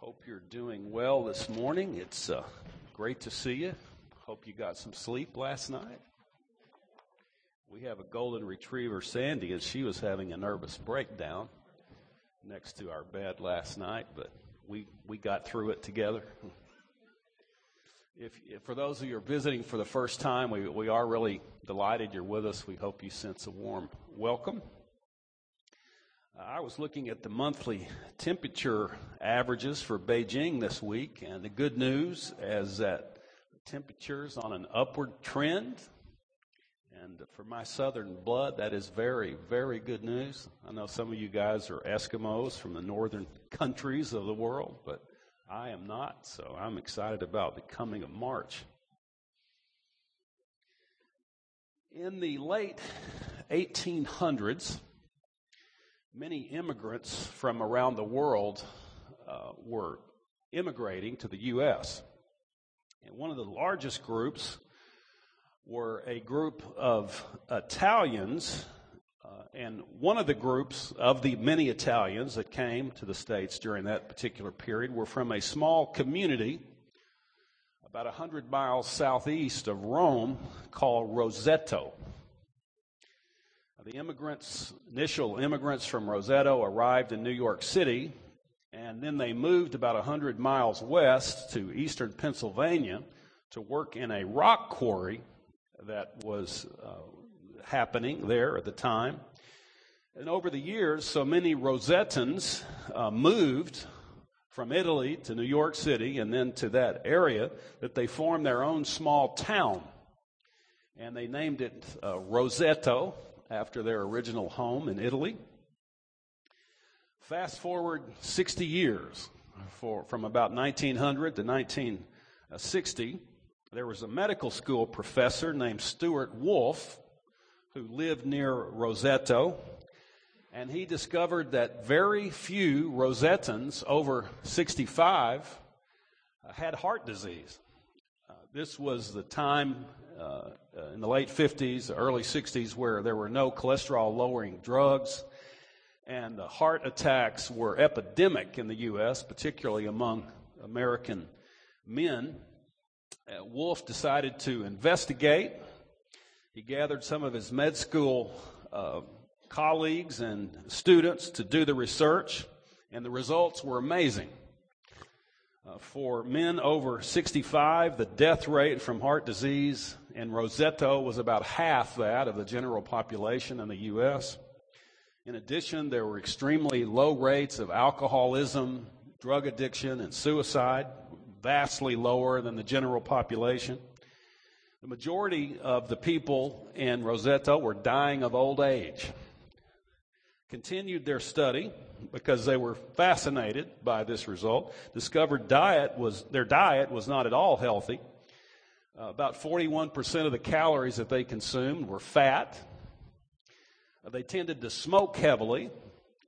Hope you're doing well this morning. It's uh, great to see you. Hope you got some sleep last night. We have a golden retriever, Sandy, and she was having a nervous breakdown next to our bed last night, but we, we got through it together. If, if for those of you who are visiting for the first time, we, we are really delighted you're with us. We hope you sense a warm welcome. Uh, I was looking at the monthly temperature averages for Beijing this week, and the good news is that temperatures on an upward trend. And for my southern blood, that is very, very good news. I know some of you guys are Eskimos from the northern countries of the world, but I am not, so I'm excited about the coming of March. In the late 1800s, many immigrants from around the world uh, were immigrating to the U.S. And one of the largest groups were a group of Italians, uh, and one of the groups of the many Italians that came to the States during that particular period were from a small community about 100 miles southeast of Rome called Roseto. The immigrants, initial immigrants from Roseto arrived in New York City, and then they moved about 100 miles west to eastern Pennsylvania to work in a rock quarry that was uh, happening there at the time. And over the years, so many Rosetans uh, moved from Italy to New York City and then to that area that they formed their own small town. And they named it uh, Roseto, after their original home in Italy. Fast forward 60 years, for, from about 1900 to 1960, there was a medical school professor named Stewart Wolf who lived near Roseto, and he discovered that very few Rosetans over 65 uh, had heart disease. Uh, this was the time uh, uh, in the late 50s, early 60s, where there were no cholesterol lowering drugs, and heart attacks were epidemic in the U.S., particularly among American men. Uh, Wolf decided to investigate. He gathered some of his med school uh, colleagues and students to do the research, and the results were amazing. Uh, for men over 65, the death rate from heart disease in Roseto was about half that of the general population in the U.S. In addition, there were extremely low rates of alcoholism, drug addiction, and suicide, vastly lower than the general population. The majority of the people in Roseto were dying of old age. Continued their study because they were fascinated by this result. Discovered diet was their diet was not at all healthy. Uh, about 41% of the calories that they consumed were fat. Uh, they tended to smoke heavily.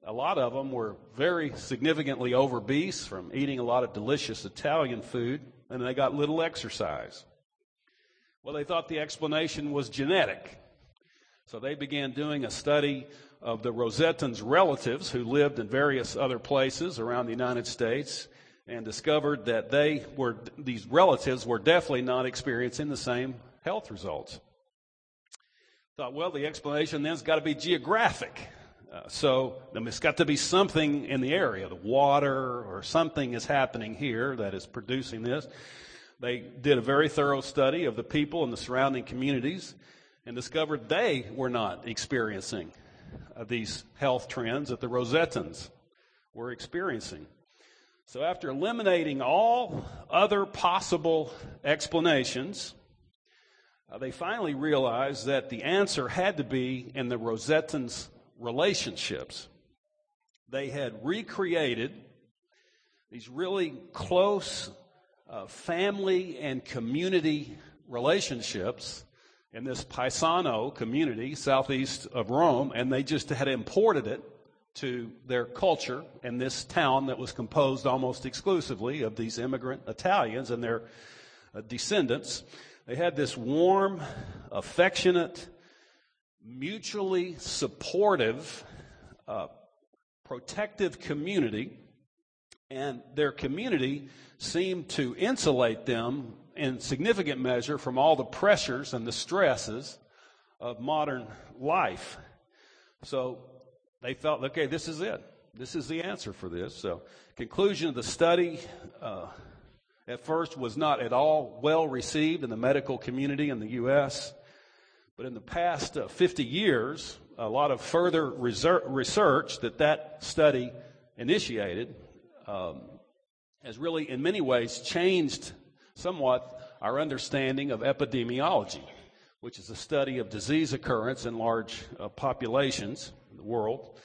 A lot of them were very significantly obese from eating a lot of delicious Italian food, and they got little exercise. Well, they thought the explanation was genetic. So they began doing a study of the Rosetans' relatives who lived in various other places around the United States and discovered that they were, these relatives were definitely not experiencing the same health results. Thought, well, the explanation then's got to be geographic. Uh, so it's got to be something in the area, the water or something is happening here that is producing this. They did a very thorough study of the people in the surrounding communities and discovered they were not experiencing uh, these health trends that the Rosetans were experiencing. So, after eliminating all other possible explanations, uh, they finally realized that the answer had to be in the Rosetans' relationships. They had recreated these really close uh, family and community relationships in this Paesano community southeast of Rome, and they just had imported it to their culture in this town that was composed almost exclusively of these immigrant Italians and their uh, descendants. They had this warm, affectionate, mutually supportive, uh, protective community And their community seemed to insulate them in significant measure from all the pressures and the stresses of modern life. So they felt, okay, this is it. This is the answer for this. So, conclusion of the study uh, at first was not at all well received in the medical community in the U.S. But in the past uh, 50 years, a lot of further research that that study initiated um, has really, in many ways, changed somewhat our understanding of epidemiology, which is the study of disease occurrence in large uh, populations in the world.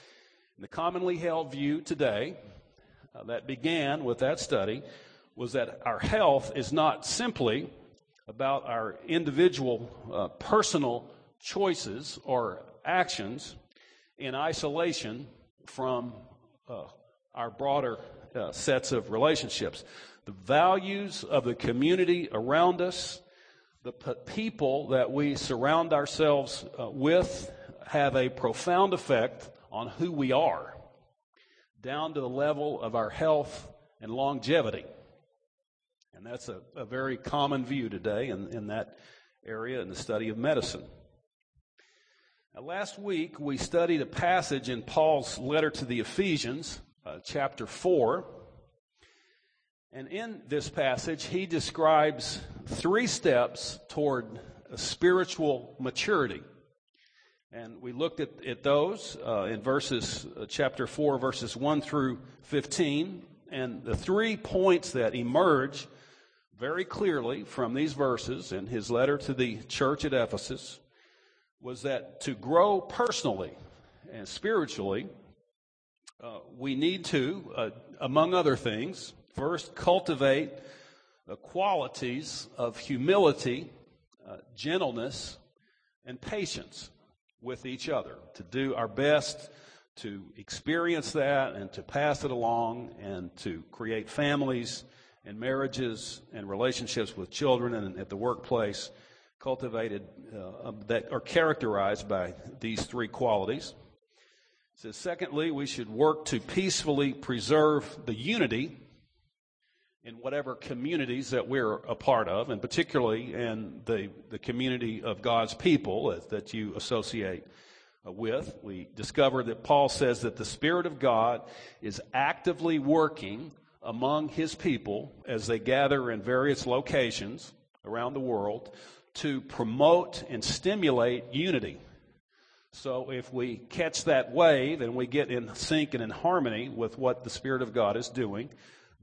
The commonly held view today uh, that began with that study was that our health is not simply about our individual uh, personal choices or actions in isolation from uh, our broader uh, sets of relationships. The values of the community around us, the people that we surround ourselves uh, with, have a profound effect on who we are, down to the level of our health and longevity. And that's a, a very common view today in, in that area in the study of medicine. Now, last week, we studied a passage in Paul's letter to the Ephesians, uh, chapter 4. And in this passage, he describes three steps toward spiritual maturity. And we looked at, at those uh, in verses, uh, chapter 4, verses 1 through 15. And the three points that emerge very clearly from these verses in his letter to the church at Ephesus was that to grow personally and spiritually, uh, we need to, uh, among other things, first cultivate the qualities of humility, uh, gentleness, and patience with each other, to do our best to experience that and to pass it along and to create families and marriages and relationships with children and at the workplace cultivated uh, um, that are characterized by these three qualities. It says, secondly, we should work to peacefully preserve the unity in whatever communities that we're a part of, and particularly in the, the community of God's people that, you associate uh, with. We discover that Paul says that the Spirit of God is actively working among his people as they gather in various locations around the world to promote and stimulate unity. So if we catch that wave and we get in sync and in harmony with what the Spirit of God is doing,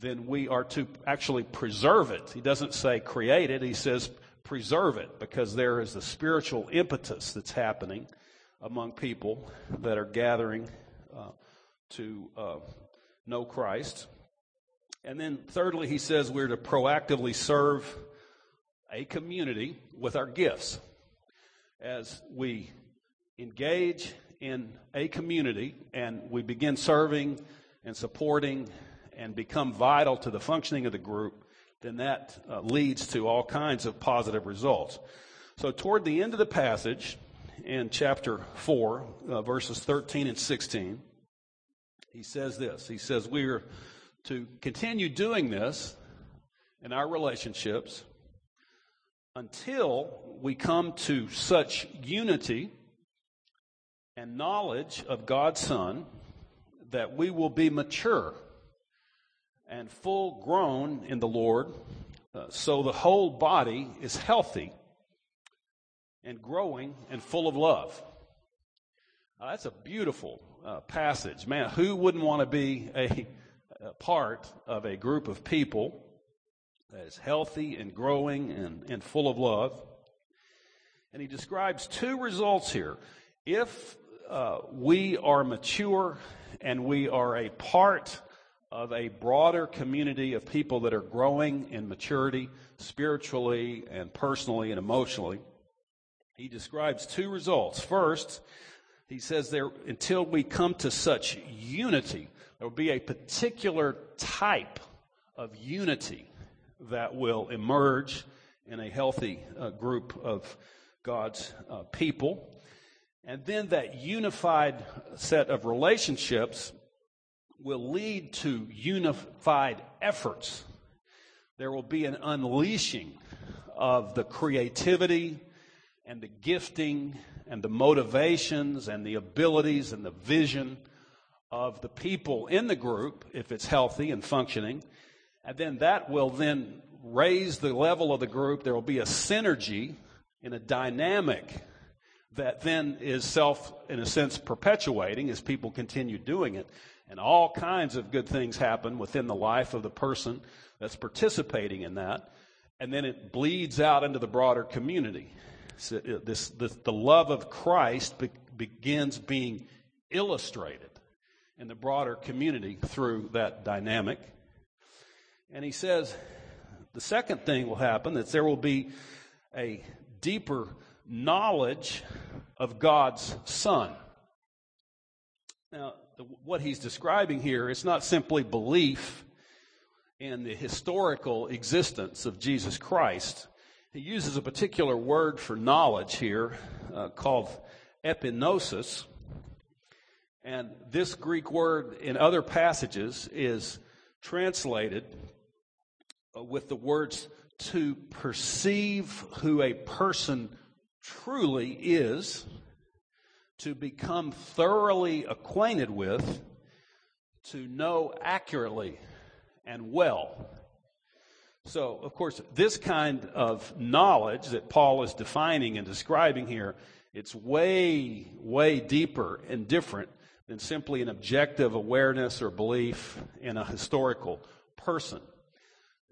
then we are to actually preserve it. He doesn't say create it, he says preserve it because there is a spiritual impetus that's happening among people that are gathering uh, to uh, know Christ. And then, thirdly, he says we're to proactively serve a community with our gifts. As we engage in a community and we begin serving and supporting and become vital to the functioning of the group, then that uh, leads to all kinds of positive results. So, toward the end of the passage in chapter 4, uh, verses 13 and 16, he says this He says, We are to continue doing this in our relationships until we come to such unity and knowledge of God's Son that we will be mature and full grown in the Lord, uh, so the whole body is healthy and growing and full of love. Now, that's a beautiful uh, passage. Man, who wouldn't want to be a part of a group of people that is healthy and growing and, and full of love. And he describes two results here. If uh, we are mature and we are a part of a broader community of people that are growing in maturity spiritually and personally and emotionally, he describes two results. First, he says there, until we come to such unity, there will be a particular type of unity that will emerge in a healthy uh, group of God's uh, people. And then that unified set of relationships will lead to unified efforts. There will be an unleashing of the creativity and the gifting and the motivations and the abilities and the vision of the people in the group if it's healthy and functioning. And then that will then raise the level of the group. There will be a synergy in a dynamic that then is self, in a sense, perpetuating as people continue doing it. And all kinds of good things happen within the life of the person that's participating in that. And then it bleeds out into the broader community. So uh, this, this, the love of Christ be, begins being illustrated in the broader community through that dynamic. And he says the second thing will happen that there will be a deeper knowledge of God's Son. Now, the, what he's describing here is not simply belief in the historical existence of Jesus Christ. He uses a particular word for knowledge here uh, called epignosis. And this Greek word in other passages is translated uh, with the words to perceive who a person truly is, to become thoroughly acquainted with, to know accurately and well. So, of course, this kind of knowledge that Paul is defining and describing here, it's way, way deeper and different than simply an objective awareness or belief in a historical person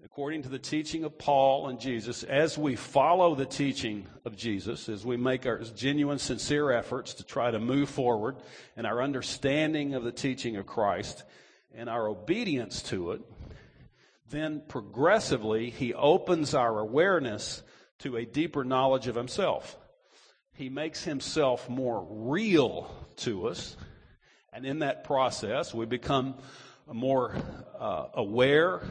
according to the teaching of Paul and Jesus, as we follow the teaching of Jesus, as we make our genuine, sincere efforts to try to move forward in our understanding of the teaching of Christ and our obedience to it, then progressively he opens our awareness to a deeper knowledge of himself. He makes himself more real to us, and in that process, we become more uh, aware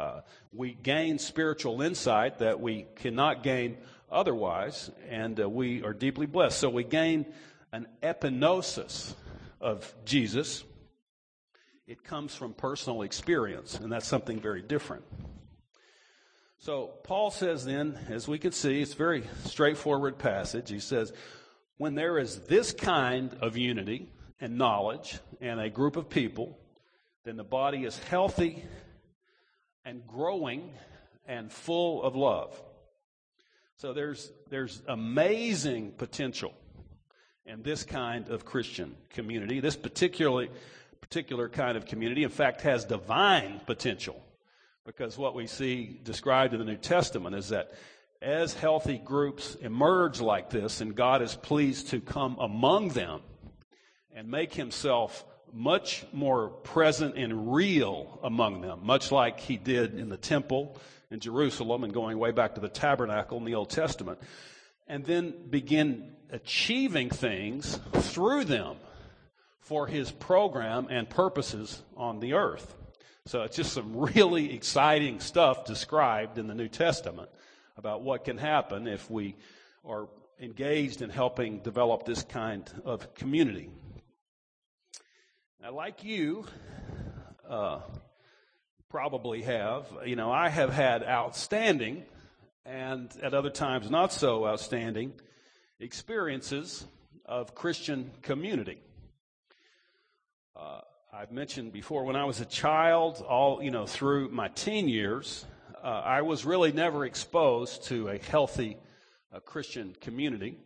uh, we gain spiritual insight that we cannot gain otherwise, and uh, we are deeply blessed. So we gain an epignosis of Jesus. It comes from personal experience, and that's something very different. So Paul says then, as we can see, it's a very straightforward passage. He says, when there is this kind of unity and knowledge and a group of people, then the body is healthy and growing and full of love. So there's, there's amazing potential in this kind of Christian community. This particularly, particular kind of community, in fact, has divine potential because what we see described in the New Testament is that as healthy groups emerge like this and God is pleased to come among them and make himself much more present and real among them, much like he did in the temple in Jerusalem and going way back to the tabernacle in the Old Testament, and then begin achieving things through them for his program and purposes on the earth. So it's just some really exciting stuff described in the New Testament about what can happen if we are engaged in helping develop this kind of community. Now, like you, uh, probably have, you know, I have had outstanding and at other times not so outstanding experiences of Christian community. Uh, I've mentioned before when I was a child, all, you know, through my teen years, uh, I was really never exposed to a healthy uh, Christian community.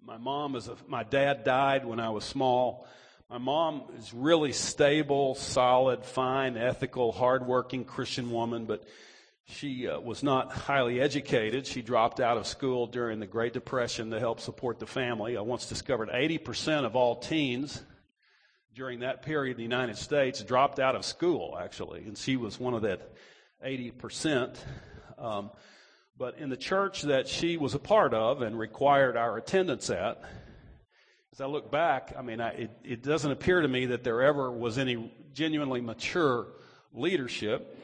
My mom is a, my dad died when I was small. My mom is really stable, solid, fine, ethical, hardworking Christian woman, but she uh, was not highly educated. She dropped out of school during the Great Depression to help support the family. I once discovered 80% of all teens during that period in the United States dropped out of school, actually, and she was one of that 80%. Um, but in the church that she was a part of and required our attendance at, as I look back, I mean, I, it, it doesn't appear to me that there ever was any genuinely mature leadership.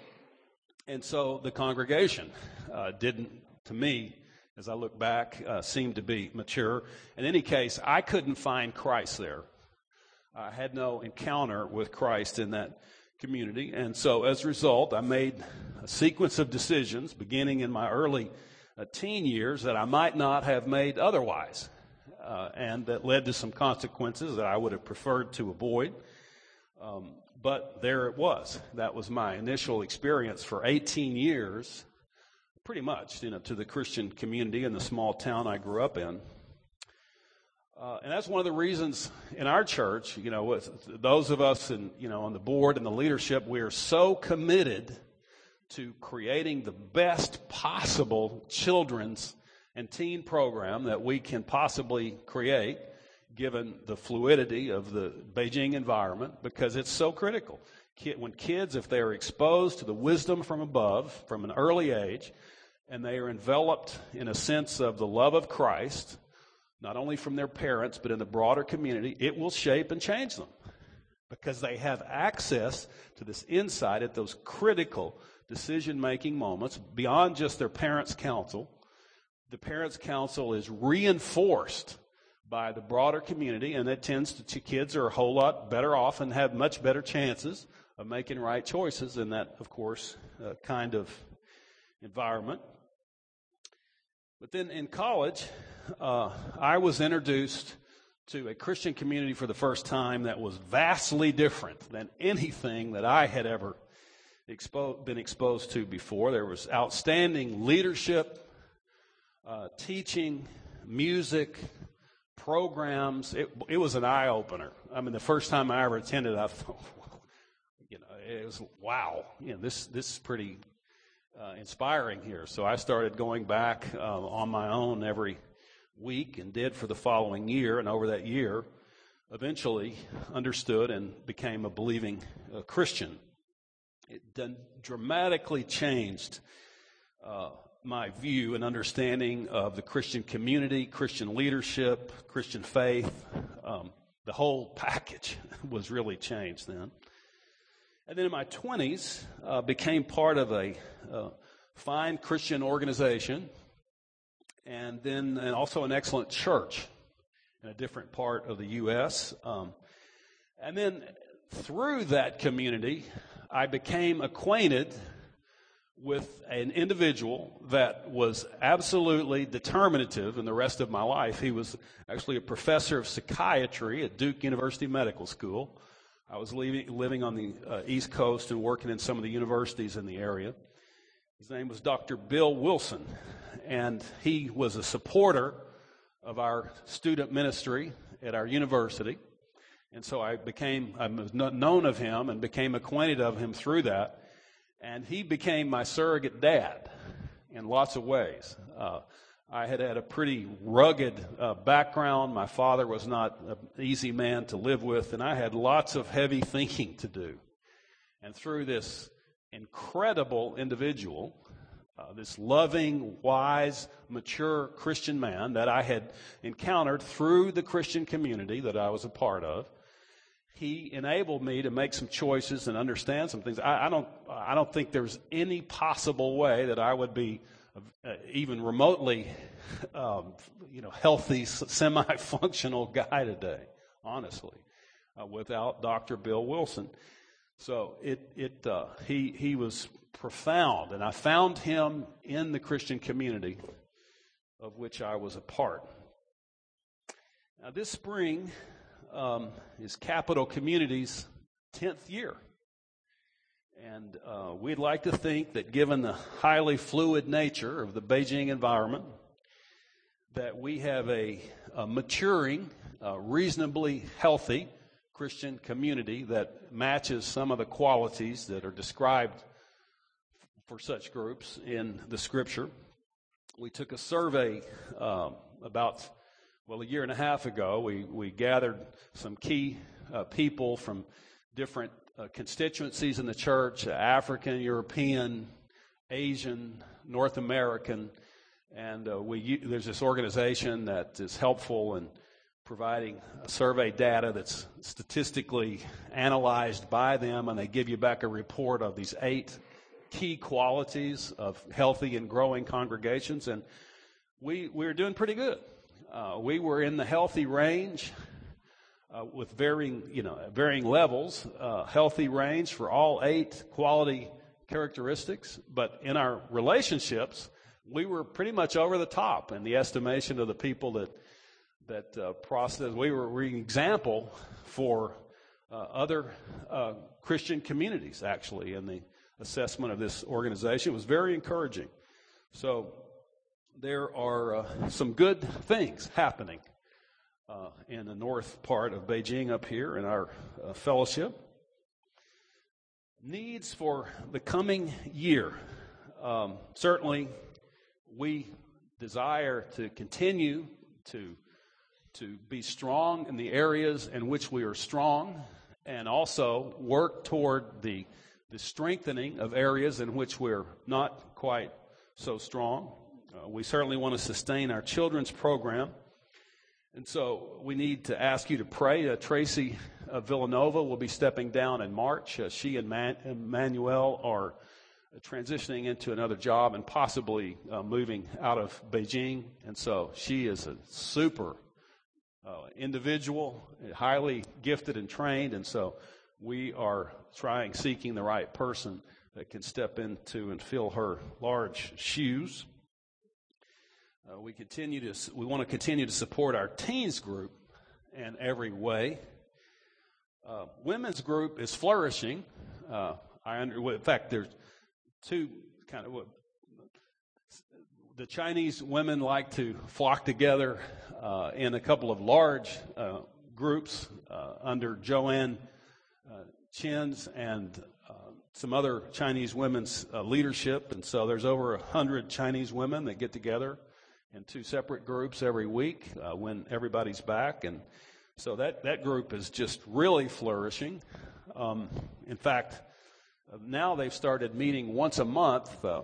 And so the congregation uh, didn't, to me, as I look back, uh, seem to be mature. In any case, I couldn't find Christ there. I had no encounter with Christ in that community. And so as a result, I made a sequence of decisions beginning in my early uh, teen years that I might not have made otherwise. Uh, and that led to some consequences that I would have preferred to avoid. Um, but there it was. That was my initial experience for 18 years, pretty much, you know, to the Christian community in the small town I grew up in. Uh, and that's one of the reasons in our church, you know, those of us in, you know, on the board and the leadership, we are so committed to creating the best possible children's and teen program that we can possibly create given the fluidity of the Beijing environment because it's so critical. When kids, if they are exposed to the wisdom from above from an early age, and they are enveloped in a sense of the love of Christ, not only from their parents, but in the broader community, it will shape and change them because they have access to this insight at those critical decision making moments beyond just their parents' counsel. The parents' counsel is reinforced by the broader community, and that tends to, to kids are a whole lot better off and have much better chances of making right choices in that, of course, uh, kind of environment. But then in college, uh, I was introduced to a Christian community for the first time that was vastly different than anything that I had ever expo- been exposed to before. There was outstanding leadership, uh, teaching, music, programs. It, it was an eye opener. I mean, the first time I ever attended, I thought, you know, it was wow. You know, this this is pretty uh, inspiring here. So I started going back uh, on my own every week and did for the following year. And over that year, eventually understood and became a believing uh, Christian. It dramatically changed uh, my view and understanding of the Christian community, Christian leadership, Christian faith. Um, the whole package was really changed then. And then in my 20s, uh, became part of a uh, fine Christian organization and then and also an excellent church in a different part of the U.S. Um, and then through that community, I became acquainted with an individual that was absolutely determinative in the rest of my life. He was actually a professor of psychiatry at Duke University Medical School. I was leaving, living on the uh, East Coast and working in some of the universities in the area. His name was Dr. Bill Wilson, and he was a supporter of our student ministry at our university. And so I became, I was known of him and became acquainted of him through that. And he became my surrogate dad in lots of ways. Uh, I had had a pretty rugged uh, background. My father was not an easy man to live with, and I had lots of heavy thinking to do. And through this incredible individual, uh, this loving, wise, mature Christian man that I had encountered through the Christian community that I was a part of. He enabled me to make some choices and understand some things. I, I don't, I don't think there's any possible way that I would be uh, even remotely, um, you know, healthy, semi-functional guy today. Honestly, uh, without Dr. Bill Wilson. So it, it, uh, he, he was profound, and I found him in the Christian community of which I was a part. Now, this spring um, is Capital Community's 10th year. And uh, we'd like to think that given the highly fluid nature of the Beijing environment, that we have a, a maturing, uh, reasonably healthy, Christian community that matches some of the qualities that are described for such groups in the scripture. We took a survey um, about, well, a year and a half ago. We, we gathered some key uh, people from different uh, constituencies in the church African, European, Asian, North American. And uh, we, there's this organization that is helpful in providing survey data that's statistically analyzed by them, and they give you back a report of these eight key qualities of healthy and growing congregations. And we, we were doing pretty good. Uh, we were in the healthy range uh, with varying, you know, varying levels, uh, healthy range for all eight quality characteristics. But in our relationships, we were pretty much over the top in the estimation of the people that that uh, process. We were, an example for uh, other uh, Christian communities, actually, in the assessment of this organization. It was very encouraging. So there are uh, some good things happening uh, in the north part of Beijing up here in our uh, fellowship. Needs for the coming year. Um, certainly, we desire to continue to, to be strong in the areas in which we are strong and also work toward the, the strengthening of areas in which we're not quite so strong. Uh, we certainly want to sustain our children's program. And so we need to ask you to pray. Uh, Tracy uh, Villanova will be stepping down in March. Uh, she and Man- Manuel are transitioning into another job and possibly uh, moving out of Beijing. And so she is a super uh, individual, highly gifted and trained. And so we are trying, seeking the right person that can step into and fill her large shoes. Uh, we continue to we want to continue to support our teens group in every way. Uh, women's group is flourishing. Uh, I under, in fact, there's two kind of the Chinese women like to flock together uh, in a couple of large uh, groups uh, under Joanne Chen's and some other Chinese women's leadership, and so there's over a hundred Chinese women that get together in two separate groups every week uh, when everybody's back. And so that, that group is just really flourishing. Um, in fact, now they've started meeting once a month. Uh,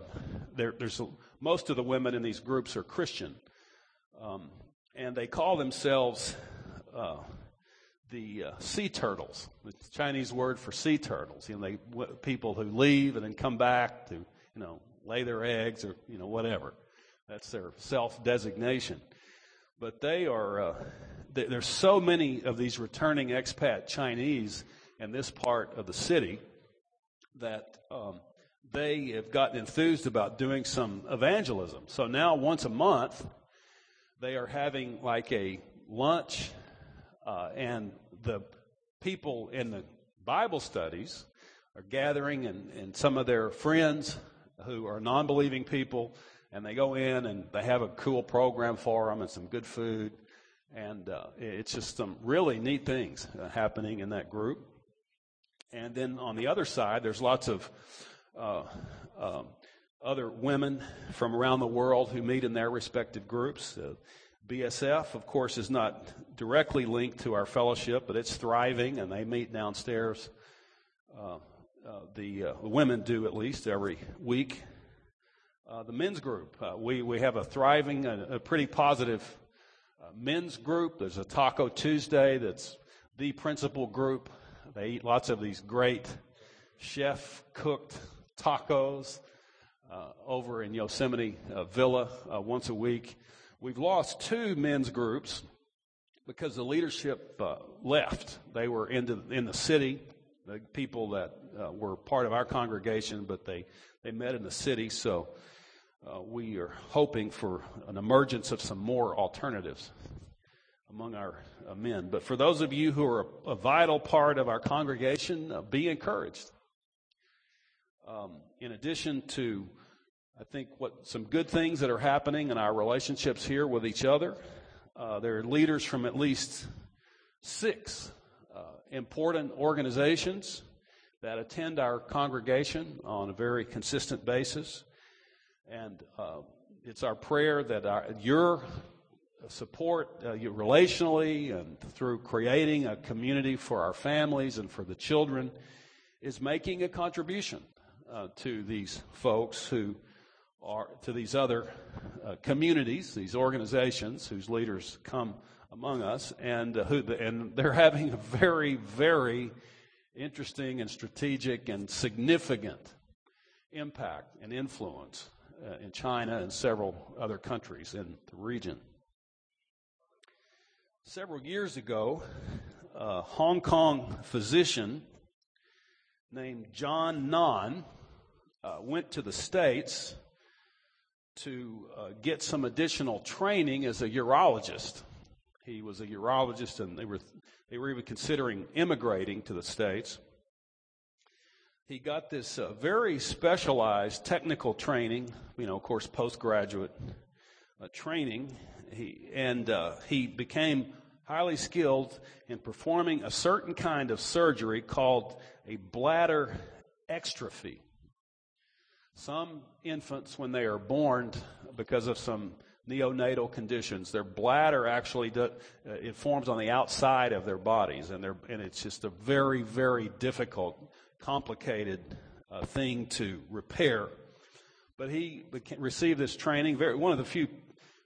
there, there's most of the women in these groups are Christian, um, and they call themselves uh, the uh, sea turtles. The Chinese word for sea turtles. You know, they people who leave and then come back to you know lay their eggs or you know whatever. That's their self designation. But they are, uh, there's so many of these returning expat Chinese in this part of the city that um, they have gotten enthused about doing some evangelism. So now, once a month, they are having like a lunch, uh, and the people in the Bible studies are gathering, and, and some of their friends who are non believing people and they go in and they have a cool program for them and some good food. And uh, it's just some really neat things uh, happening in that group. And then on the other side, there's lots of uh, um, other women from around the world who meet in their respective groups. Uh, BSF, of course, is not directly linked to our fellowship, but it's thriving, and they meet downstairs. Uh, uh, the, the women do at least every week uh, the men's group. Uh, we, we have a thriving, a, a pretty positive uh, men's group. There's a Taco Tuesday that's the principal group. They eat lots of these great chef cooked tacos uh, over in Yosemite uh, Villa once a week. We've lost two men's groups because the leadership left. They were in the, in the city, the people that were part of our congregation, but they, they met in the city. So uh, we are hoping for an emergence of some more alternatives among our uh, men. But for those of you who are a, a vital part of our congregation, uh, be encouraged. Um, in addition to, I think, what some good things that are happening in our relationships here with each other, uh, there are leaders from at least six uh, important organizations that attend our congregation on a very consistent basis. And uh, it's our prayer that our, your support uh, you relationally and through creating a community for our families and for the children is making a contribution uh, to these folks who are to these other uh, communities, these organizations whose leaders come among us, and uh, who and they're having a very, very interesting and strategic and significant impact and influence in China and several other countries in the region. Several years ago, a Hong Kong physician named John Nan uh, went to the States to uh, get some additional training as a urologist. He was a urologist, and they were they were even considering immigrating to the states. He got this uh, very specialized technical training, you know, of course, postgraduate uh, training, he, and uh, he became highly skilled in performing a certain kind of surgery called a bladder exstrophy. Some infants, when they are born, because of some neonatal conditions, their bladder actually do, uh, it forms on the outside of their bodies, and, and it's just a very, very difficult, complicated uh, thing to repair. But he became, received this training. Very, one of the few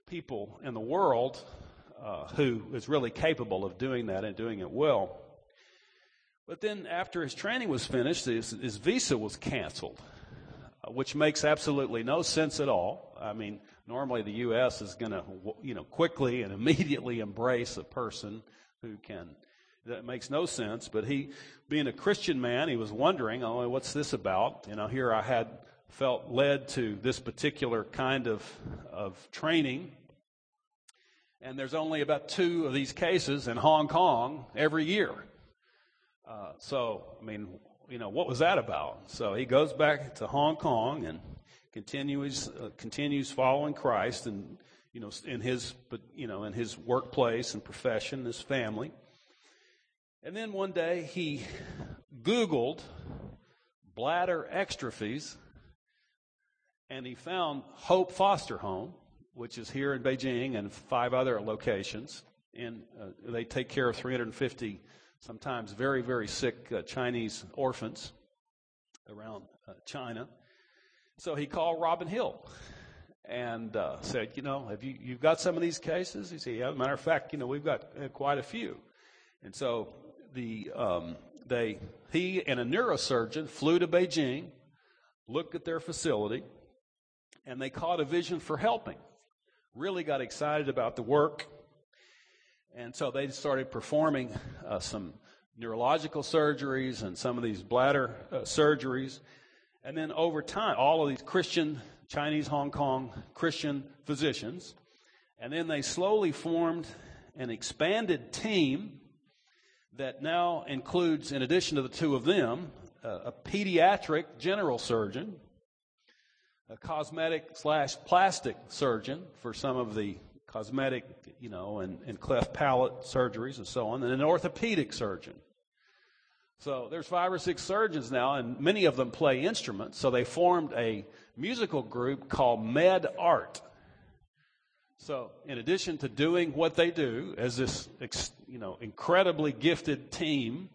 people in the world uh, who is really capable of doing that and doing it well. But then, after his training was finished, his, his visa was canceled which makes absolutely no sense at all. I mean, normally the U.S. is going to, you know, quickly and immediately embrace a person who can. That makes no sense. But he, being a Christian man, he was wondering, oh, what's this about? You know, here I had felt led to this particular kind of of training. And there's only about two of these cases in Hong Kong every year. Uh, so, I mean, you know, what was that about? So he goes back to Hong Kong and continues uh, continues following Christ and you know in his but you know in his workplace and profession, his family. And then one day he Googled bladder exstrophies and he found Hope Foster Home, which is here in Beijing and five other locations. And uh, they take care of 350 sometimes very, very sick uh, Chinese orphans around uh, China. So he called Robin Hill and uh, said, you know, have you you've got some of these cases? He said, yeah. Matter of fact, you know, we've got uh, quite a few. And so the um, they he and a neurosurgeon flew to Beijing, looked at their facility, and they caught a vision for helping. Really got excited about the work and so they started performing uh, some neurological surgeries and some of these bladder uh, surgeries. And then over time, all of these Christian, Chinese Hong Kong Christian physicians. And then they slowly formed an expanded team that now includes, in addition to the two of them, uh, a pediatric general surgeon, a cosmetic slash plastic surgeon for some of the cosmetic, you know, and, and cleft palate surgeries and so on, and an orthopedic surgeon. So there's five or six surgeons now, and many of them play instruments. So they formed a musical group called Med Art. So in addition to doing what they do as this, you know, incredibly gifted team,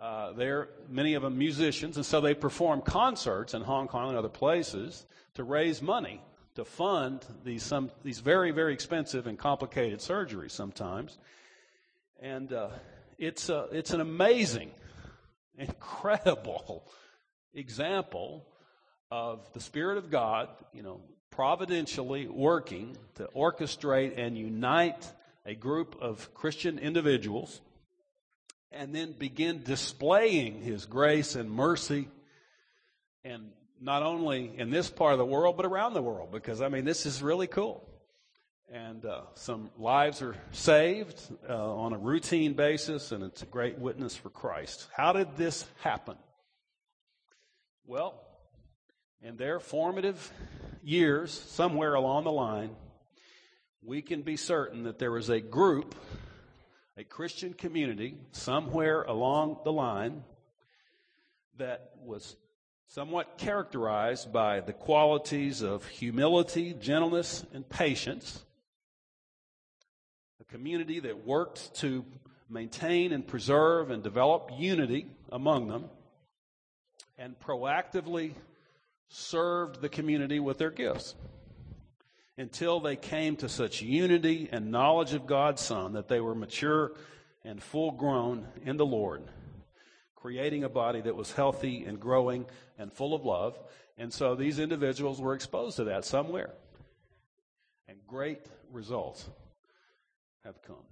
uh, they're many of them musicians, and so they perform concerts in Hong Kong and other places to raise money to fund these some these very very expensive and complicated surgeries sometimes, and uh, it's a, it's an amazing, incredible example of the Spirit of God, you know, providentially working to orchestrate and unite a group of Christian individuals and then begin displaying His grace and mercy and not only in this part of the world, but around the world, because I mean, this is really cool. And uh, some lives are saved uh, on a routine basis, and it's a great witness for Christ. How did this happen? Well, in their formative years, somewhere along the line, we can be certain that there was a group, a Christian community, somewhere along the line that was somewhat characterized by the qualities of humility, gentleness, and patience. A community that worked to maintain and preserve and develop unity among them and proactively served the community with their gifts until they came to such unity and knowledge of God's Son that they were mature and full grown in the Lord creating a body that was healthy and growing and full of love. And so these individuals were exposed to that somewhere. And great results have come.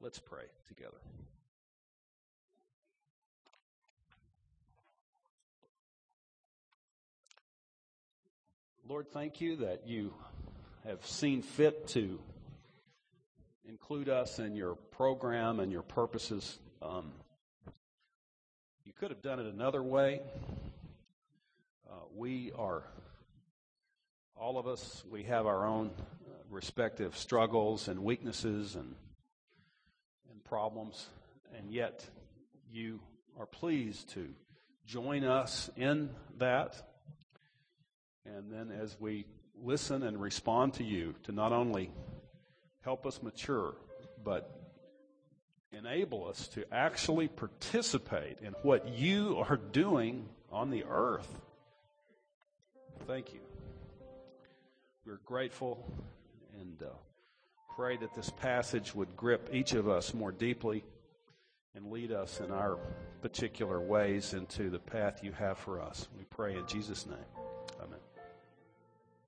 Let's pray together. Lord, thank you that you have seen fit to include us in your program and your purposes. Um, you could have done it another way. Uh, we are, all of us, we have our own uh, respective struggles and weaknesses and, and problems, and yet you are pleased to join us in that. And then as we listen and respond to you, to not only help us mature, but enable us to actually participate in what you are doing on the earth. Thank you. We're grateful and uh, pray that this passage would grip each of us more deeply and lead us in our particular ways into the path you have for us. We pray in Jesus' name.